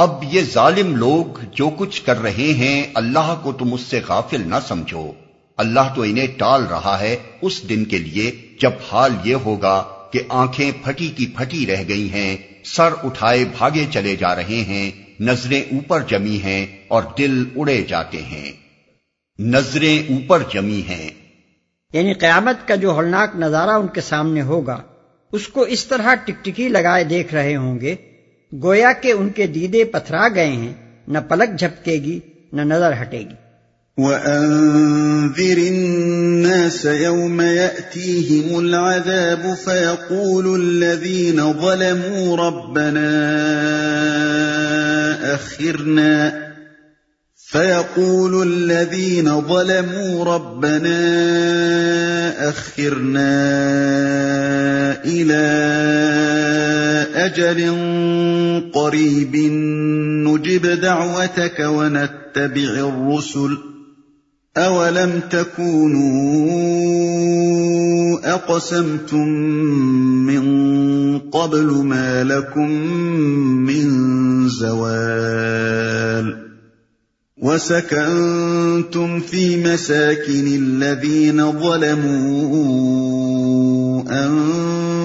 اب یہ ظالم لوگ جو کچھ کر رہے ہیں، اللہ کو تم اس سے غافل نہ سمجھو۔ اللہ تو انہیں ٹال رہا ہے اس دن کے لیے، جب حال یہ ہوگا کہ آنکھیں پھٹی کی پھٹی رہ گئی ہیں، سر اٹھائے بھاگے چلے جا رہے ہیں، نظریں اوپر جمی ہیں اور دل اڑے جاتے ہیں۔ نظریں اوپر جمی ہیں۔ یعنی قیامت کا جو ہولناک نظارہ ان کے سامنے ہوگا، اس کو اس طرح ٹکٹکی لگائے دیکھ رہے ہوں گے گویا کہ ان کے دیدے پتھرا گئے ہیں، نہ پلک جھپکے گی نہ نظر ہٹے گی وَأَنذِرِ النَّاسَ يَوْمَ يَأْتِيهِمُ الْعَذَابُ فَيَقُولُ الَّذِينَ ظَلَمُوا رَبَّنَا أَخِرْنَا فيقول الذين ظلموا ربنا أخرنا إلى أجل قريب نجب دعوتك ونتبع الرسل. أولم تكونوا أقسمتم من قبل ما لكم من زوال؟ وسكنتم في مساكن الذين ظلموا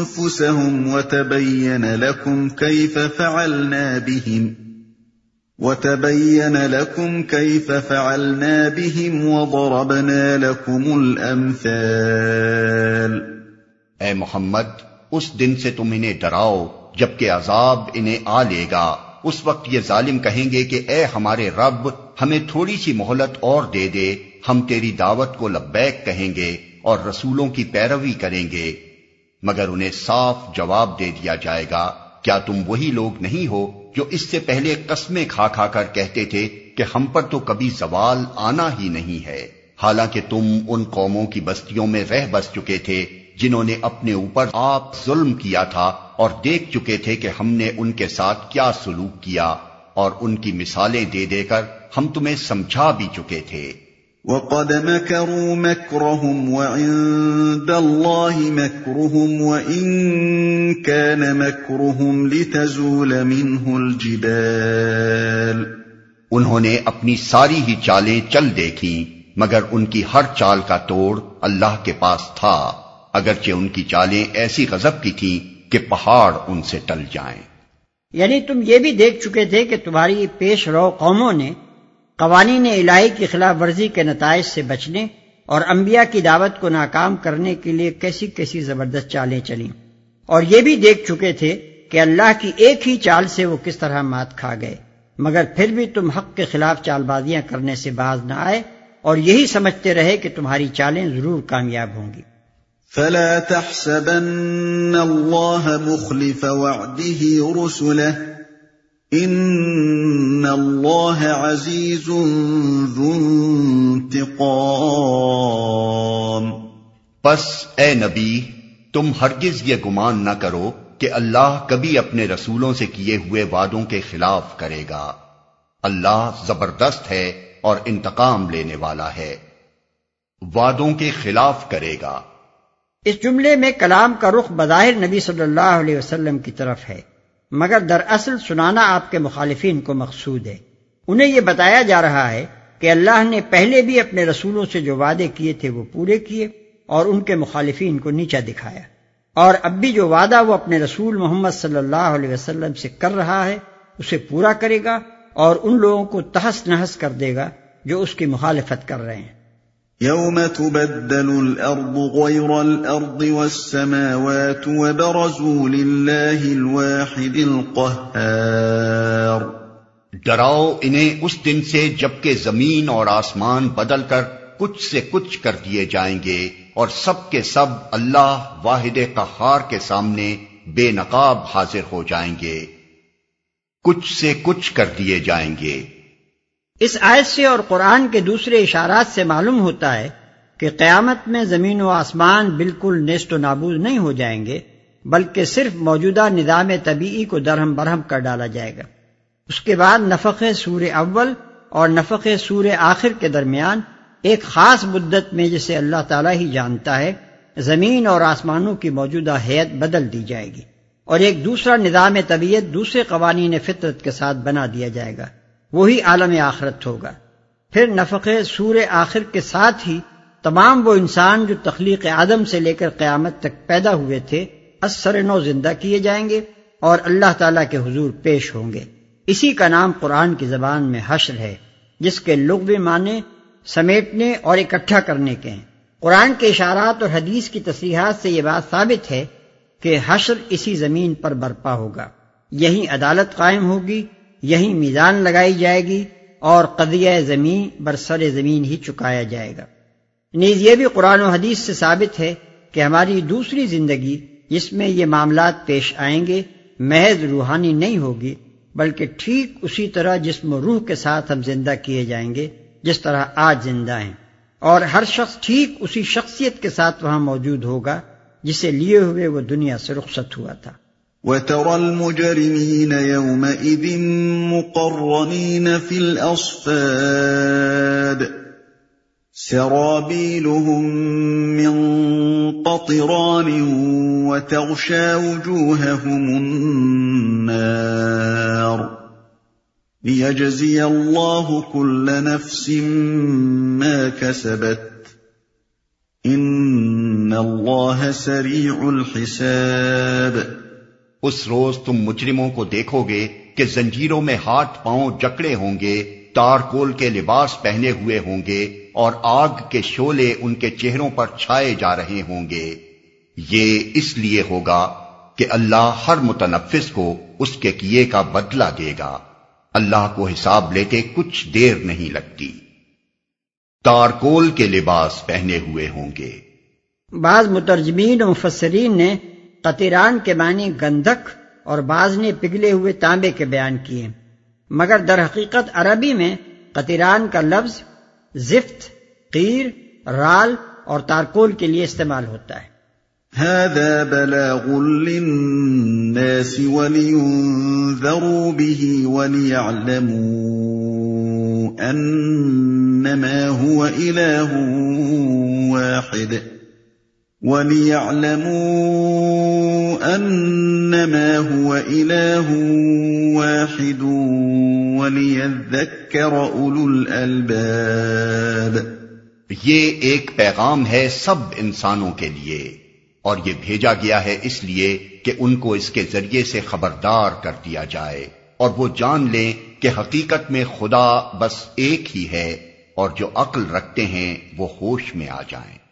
انفسهم وتبين لكم كيف فعلنا بهم وتبين لكم كيف فعلنا بهم وضربنا لكم الامثال اے محمد، اس دن سے تم انہیں ڈراؤ جبکہ عذاب انہیں آ لے گا۔ اس وقت یہ ظالم کہیں گے کہ اے ہمارے رب، ہمیں تھوڑی سی مہلت اور دے دے، ہم تیری دعوت کو لبیک کہیں گے اور رسولوں کی پیروی کریں گے۔ مگر انہیں صاف جواب دے دیا جائے گا، کیا تم وہی لوگ نہیں ہو جو اس سے پہلے قسمیں کھا کھا کر کہتے تھے کہ ہم پر تو کبھی زوال آنا ہی نہیں ہے؟ حالانکہ تم ان قوموں کی بستیوں میں رہ بس چکے تھے جنہوں نے اپنے اوپر آپ ظلم کیا تھا اور دیکھ چکے تھے کہ ہم نے ان کے ساتھ کیا سلوک کیا اور ان کی مثالیں دے دے کر ہم تمہیں سمجھا بھی چکے تھے۔ وَقَدْ مَكَرُوا مَكْرَهُمْ وَعِندَ اللَّهِ مَكْرُهُمْ وَإِن كَانَ مَكْرُهُمْ لِتَزُولَ مِنْهُ الْجِبَالِ۔ انہوں نے اپنی ساری ہی چالیں چل دیکھی مگر ان کی ہر چال کا توڑ اللہ کے پاس تھا۔ اگرچہ ان کی چالیں ایسی غضب کی تھیں کہ پہاڑ ان سے ٹل جائیں۔ یعنی تم یہ بھی دیکھ چکے تھے کہ تمہاری پیش رو قوموں نے قوانین الہی کی خلاف ورزی کے نتائج سے بچنے اور انبیاء کی دعوت کو ناکام کرنے کے لیے کیسی کیسی زبردست چالیں چلیں۔ اور یہ بھی دیکھ چکے تھے کہ اللہ کی ایک ہی چال سے وہ کس طرح مات کھا گئے۔ مگر پھر بھی تم حق کے خلاف چال بازیاں کرنے سے باز نہ آئے اور یہی سمجھتے رہے کہ تمہاری چالیں ضرور کامیاب ہوں گی۔ فلا تحسبن الله مخلف وعده رسله ان الله عزيز ذو انتقام پس اے نبی تم ہرگز یہ گمان نہ کرو کہ اللہ کبھی اپنے رسولوں سے کیے ہوئے وعدوں کے خلاف کرے گا۔ اللہ زبردست ہے اور انتقام لینے والا ہے۔ وعدوں کے خلاف کرے گا۔ اس جملے میں کلام کا رخ بظاہر نبی صلی اللہ علیہ وسلم کی طرف ہے۔ مگر دراصل سنانا آپ کے مخالفین کو مقصود ہے۔ انہیں یہ بتایا جا رہا ہے کہ اللہ نے پہلے بھی اپنے رسولوں سے جو وعدے کیے تھے وہ پورے کیے اور ان کے مخالفین کو نیچا دکھایا۔ اور اب بھی جو وعدہ وہ اپنے رسول محمد صلی اللہ علیہ وسلم سے کر رہا ہے، اسے پورا کرے گا اور ان لوگوں کو تحس نحس کر دے گا جو اس کی مخالفت کر رہے ہیں۔ يوم تبدل الارض غير الارض والسماوات وبرزوا لله الواحد القهار ڈراؤ انہیں اس دن سے جبکہ زمین اور آسمان بدل کر کچھ سے کچھ کر دیے جائیں گے اور سب کے سب اللہ واحد قہار کے سامنے بے نقاب حاضر ہو جائیں گے۔ کچھ سے کچھ کر دیے جائیں گے۔ اس آیت سے اور قرآن کے دوسرے اشارات سے معلوم ہوتا ہے کہ قیامت میں زمین و آسمان بالکل نیست و نابود نہیں ہو جائیں گے، بلکہ صرف موجودہ نظام طبیعی کو درہم برہم کر ڈالا جائے گا۔ اس کے بعد نفق سور اول اور نفق سور آخر کے درمیان ایک خاص مدت میں جسے اللہ تعالیٰ ہی جانتا ہے، زمین اور آسمانوں کی موجودہ حیت بدل دی جائے گی اور ایک دوسرا نظام طبیعت دوسرے قوانین فطرت کے ساتھ بنا دیا جائے گا۔ وہی عالم آخرت ہوگا۔ پھر نفق سور آخر کے ساتھ ہی تمام وہ انسان جو تخلیق آدم سے لے کر قیامت تک پیدا ہوئے تھے، اثر نو زندہ کیے جائیں گے اور اللہ تعالیٰ کے حضور پیش ہوں گے۔ اسی کا نام قرآن کی زبان میں حشر ہے، جس کے لغوی معنی سمیٹنے اور اکٹھا کرنے کے ہیں۔ قرآن کے اشارات اور حدیث کی تصریحات سے یہ بات ثابت ہے کہ حشر اسی زمین پر برپا ہوگا۔ یہی عدالت قائم ہوگی یہی میزان لگائی جائے گی اور قضیہ زمین برسر زمین ہی چکایا جائے گا۔ نیز یہ بھی قرآن و حدیث سے ثابت ہے کہ ہماری دوسری زندگی جس میں یہ معاملات پیش آئیں گے محض روحانی نہیں ہوگی، بلکہ ٹھیک اسی طرح جسم و روح کے ساتھ ہم زندہ کیے جائیں گے جس طرح آج زندہ ہیں۔ اور ہر شخص ٹھیک اسی شخصیت کے ساتھ وہاں موجود ہوگا جسے لیے ہوئے وہ دنیا سے رخصت ہوا تھا۔ وَتَرَى الْمُجْرِمِينَ يَوْمَئِذٍ مُقَرَّنِينَ فِي الْأَصْفَادِ. سرابيلهم من قطران وتغشى وجوههم النار. ليجزي الله كل نفس ما كسبت. إن الله سريع الحساب. اس روز تم مجرموں کو دیکھو گے کہ زنجیروں میں ہاتھ پاؤں جکڑے ہوں گے تارکول کے لباس پہنے ہوئے ہوں گے اور آگ کے شولے ان کے چہروں پر چھائے جا رہے ہوں گے۔ یہ اس لیے ہوگا کہ اللہ ہر متنفس کو اس کے کیے کا بدلہ دے گا۔ اللہ کو حساب لیتے کچھ دیر نہیں لگتی۔ تارکول کے لباس پہنے ہوئے ہوں گے۔ بعض مترجمین و مفسرین نے قطران کے معنی گندک اور بعض نے پگھلے ہوئے تانبے کے بیان کیے۔ مگر در حقیقت عربی میں قطران کا لفظ زفت، قیر، رال اور تارکول کے لیے استعمال ہوتا ہے۔ هذا بلاغ للناس ولينذروا به وليعلموا أنما هو إله واحد۔ وليعلموا أنما هو إله واحد وليذكر أولو الألباب یہ ایک پیغام ہے سب انسانوں کے لیے اور یہ بھیجا گیا ہے اس لیے کہ ان کو اس کے ذریعے سے خبردار کر دیا جائے اور وہ جان لیں کہ حقیقت میں خدا بس ایک ہی ہے اور جو عقل رکھتے ہیں وہ ہوش میں آ جائیں۔